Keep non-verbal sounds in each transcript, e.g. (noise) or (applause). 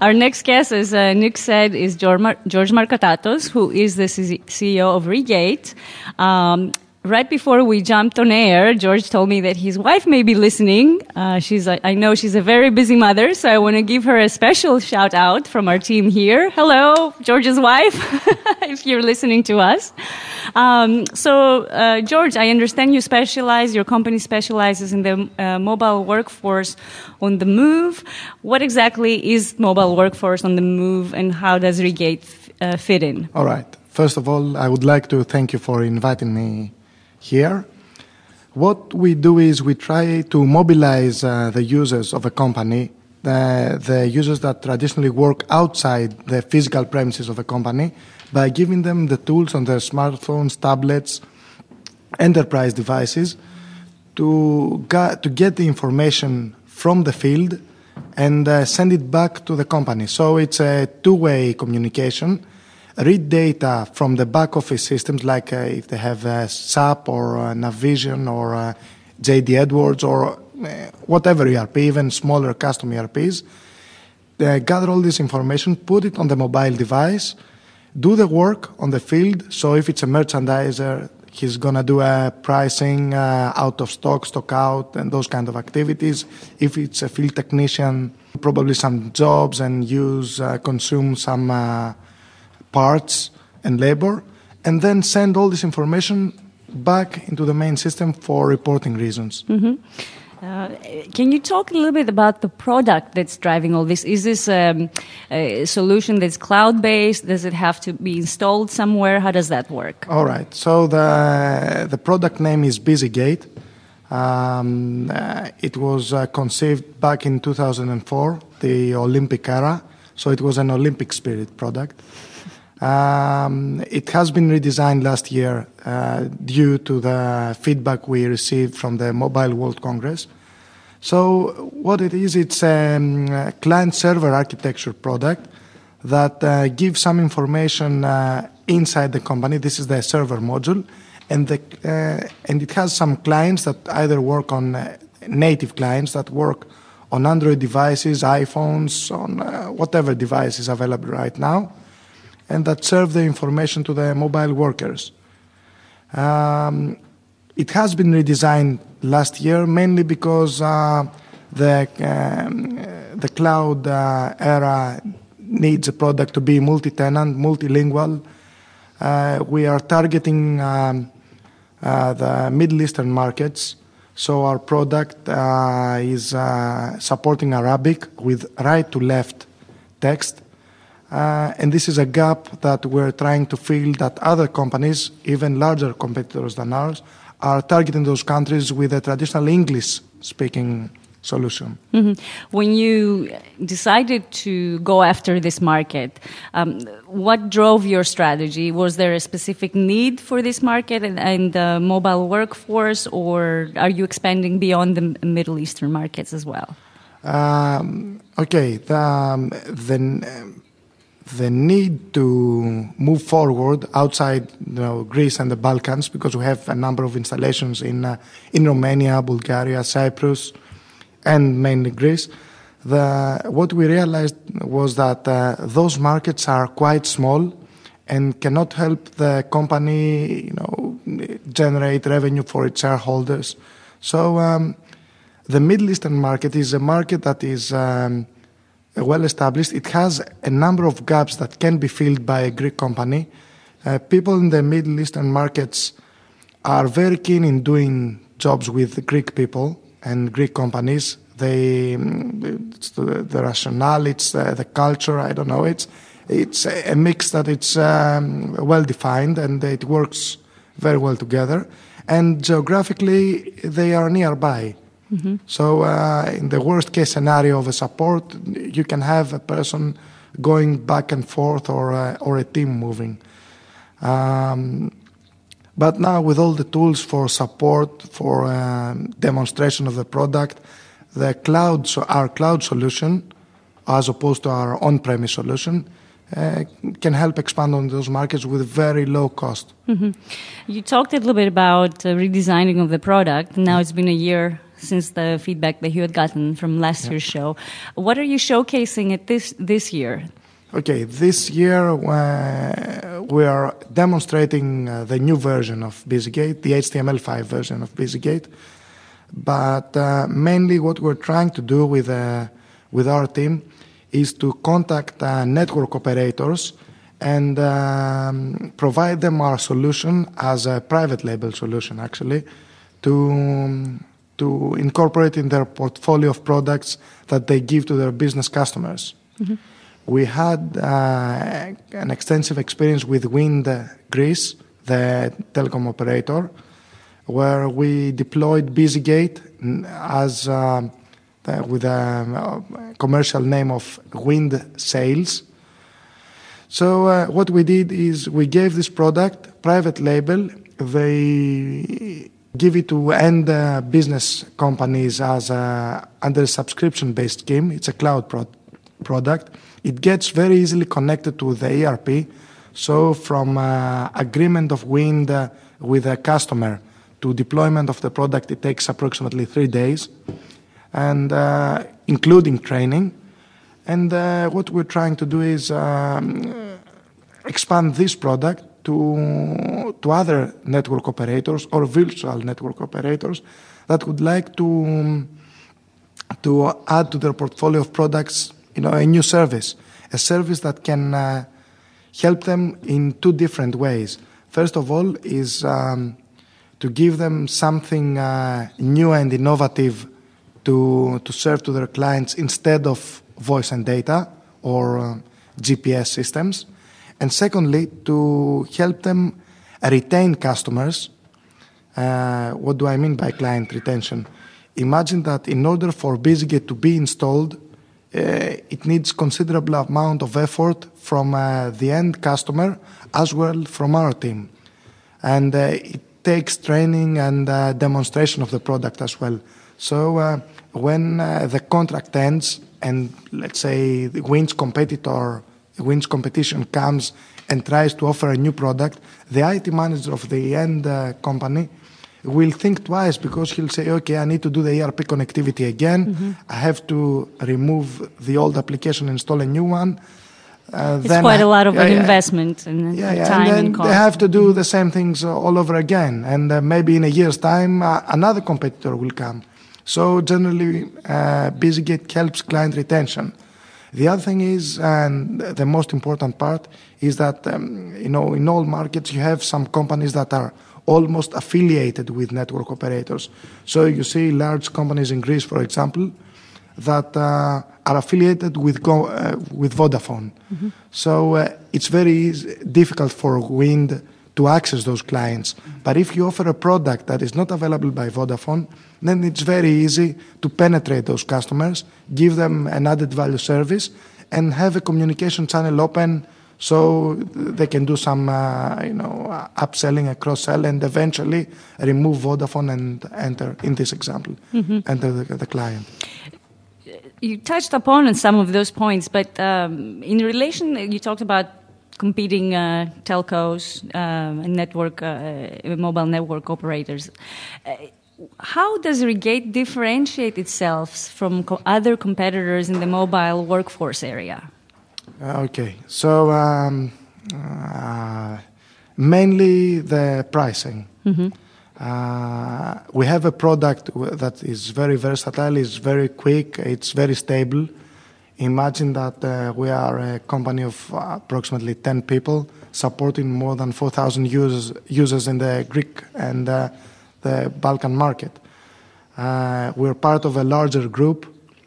Our next guest, as uh, Nick said, is George, Mar- George who is the C- CEO of Regate. Um, right before we jumped on air, George told me that his wife may be listening. Uh, she's, a, I know she's a very busy mother, so I want to give her a special shout out from our team here. Hello, George's wife, (laughs) if you're listening to us. Um, so, uh, George, I understand you specialize, your company specializes in the uh, mobile workforce on the move. What exactly is mobile workforce on the move and how does Regate uh, fit in? All right. First of all, I would like to thank you for inviting me here. What we do is we try to mobilize uh, the users of a company, the, the users that traditionally work outside the physical premises of a company, by giving them the tools on their smartphones, tablets, enterprise devices to, to get the information from the field and uh, send it back to the company. So it's a two way communication read data from the back office systems, like uh, if they have uh, SAP or uh, Navision or uh, JD Edwards or whatever ERP, even smaller custom ERPs, gather all this information, put it on the mobile device, do the work on the field. So if it's a merchandiser, he's going to do a pricing out of stock, stock out, and those kind of activities. If it's a field technician, probably some jobs and use, consume some parts and labor, and then send all this information back into the main system for reporting reasons. Mm-hmm. Uh, can you talk a little bit about the product that's driving all this? Is this um, a solution that's cloud based? Does it have to be installed somewhere? How does that work? All right. So the the product name is BusyGate. Um, uh, it was uh, conceived back in 2004, the Olympic era. So it was an Olympic spirit product. Um, it has been redesigned last year uh, due to the feedback we received from the Mobile World Congress. So what it is, it's um, a client-server architecture product that uh, gives some information uh, inside the company. This is the server module, and the uh, and it has some clients that either work on uh, native clients that work on Android devices, iPhones, on uh, whatever device is available right now and that serve the information to the mobile workers. Um, it has been redesigned last year mainly because uh, the, um, the cloud uh, era needs a product to be multi-tenant, multilingual. Uh, we are targeting um, uh, the Middle Eastern markets, so our product uh, is uh, supporting Arabic with right to left text uh, and this is a gap that we're trying to fill that other companies, even larger competitors than ours, are targeting those countries with a traditional English speaking solution. Mm-hmm. When you decided to go after this market, um, what drove your strategy? Was there a specific need for this market and, and the mobile workforce, or are you expanding beyond the Middle Eastern markets as well? Um, okay, the, um, the the need to move forward outside you know, Greece and the Balkans because we have a number of installations in uh, in Romania, Bulgaria, Cyprus, and mainly Greece. The, what we realized was that uh, those markets are quite small and cannot help the company, you know, generate revenue for its shareholders. So um, the Middle Eastern market is a market that is um, well established. It has a number of gaps that can be filled by a Greek company. Uh, people in the Middle Eastern markets are very keen in doing jobs with Greek people and Greek companies. They, it's the, the rationale, it's the, the, culture. I don't know. It's it's a mix that it's um, well defined and it works very well together. And geographically, they are nearby. Mm-hmm. So, uh, in the worst case scenario of a support, you can have a person going back and forth or, uh, or a team moving. Um, but now, with all the tools for support, for um, demonstration of the product, the cloud, so our cloud solution, as opposed to our on premise solution, uh, can help expand on those markets with very low cost. Mm-hmm. You talked a little bit about uh, redesigning of the product. Now it's been a year since the feedback that you had gotten from last year's show. What are you showcasing at this this year? Okay, this year uh, we are demonstrating uh, the new version of BusyGate, the HTML5 version of BusyGate. But uh, mainly, what we're trying to do with uh, with our team is to contact uh, network operators and um, provide them our solution as a private label solution, actually, to to incorporate in their portfolio of products that they give to their business customers. Mm-hmm. We had uh, an extensive experience with Wind Greece, the telecom operator, where we deployed BusyGate as uh, with a commercial name of Wind Sales. So uh, what we did is we gave this product private label. They give it to end uh, business companies as a, under a subscription-based scheme. It's a cloud pro- product it gets very easily connected to the ERP. So from uh, agreement of wind uh, with a customer to deployment of the product, it takes approximately three days, and uh, including training. And uh, what we're trying to do is um, expand this product to to other network operators or virtual network operators that would like to to add to their portfolio of products you know, a new service, a service that can uh, help them in two different ways. First of all, is um, to give them something uh, new and innovative to to serve to their clients instead of voice and data or uh, GPS systems, and secondly, to help them retain customers. Uh, what do I mean by client retention? Imagine that in order for BusyGate to be installed, uh, it needs considerable amount of effort from uh, the end customer as well from our team. And uh, it takes training and demonstration of the product as well. So when the contract ends and let's say the wins competitor wins competition comes and tries to offer a new product, the IT manager of the end uh, company will think twice because he'll say, okay, I need to do the ERP connectivity again. Mm-hmm. I have to remove the old application, install a new one. Uh, it's quite I, a lot of yeah, an yeah, investment and yeah, yeah. time and, and cost. They have to do the same things all over again, and uh, maybe in a year's time, uh, another competitor will come. So generally, uh, BusyGate helps client retention. The other thing is, and the most important part, is that um, you know in all markets you have some companies that are almost affiliated with network operators. So you see large companies in Greece, for example, that uh, are affiliated with Go, uh, with Vodafone. Mm-hmm. So uh, it's very difficult for Wind to access those clients. But if you offer a product that is not available by Vodafone, then it's very easy to penetrate those customers, give them an added value service, and have a communication channel open so they can do some, uh, you know, upselling and cross-sell, and eventually remove Vodafone and enter, in this example, mm-hmm. enter the, the, client. You touched upon some of those points, but um, in relation, you talked about competing uh, telcos uh, and network, uh, mobile network operators. Uh, how does Regate differentiate itself from co- other competitors in the mobile workforce area? Uh, okay, so um, uh, mainly the pricing. Mm-hmm. Uh, we have a product that is very versatile, is very quick, it's very stable. Imagine that uh, we are a company of approximately 10 people supporting more than 4,000 users, users in the Greek and uh, the Balkan market. Uh, we're part of a larger group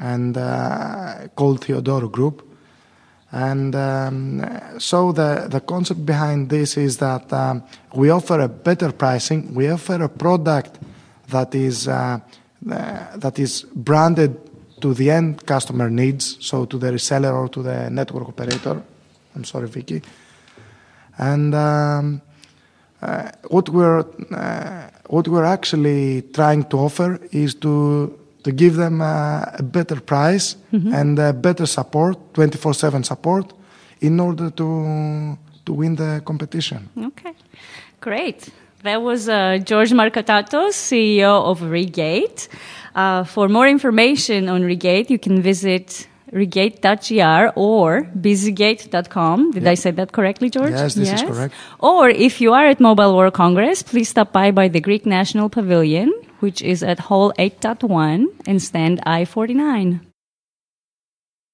and called Theodoro Group and um, so the, the concept behind this is that um, we offer a better pricing, we offer a product that is, uh, uh, that is branded to the end customer needs, so to the reseller or to the network operator. I'm sorry, Vicky. And um, uh, what we're uh, what we're actually trying to offer is to to give them a, a better price mm-hmm. and better support, 24/7 support, in order to to win the competition. Okay, great. That was uh, George Markatatos, CEO of Regate. Uh, for more information on Regate, you can visit regate.gr or busygate.com. Did I say that correctly, George? Yes, this is correct. Or if you are at Mobile World Congress, please stop by by the Greek National Pavilion, which is at Hall 8.1 and stand I-49.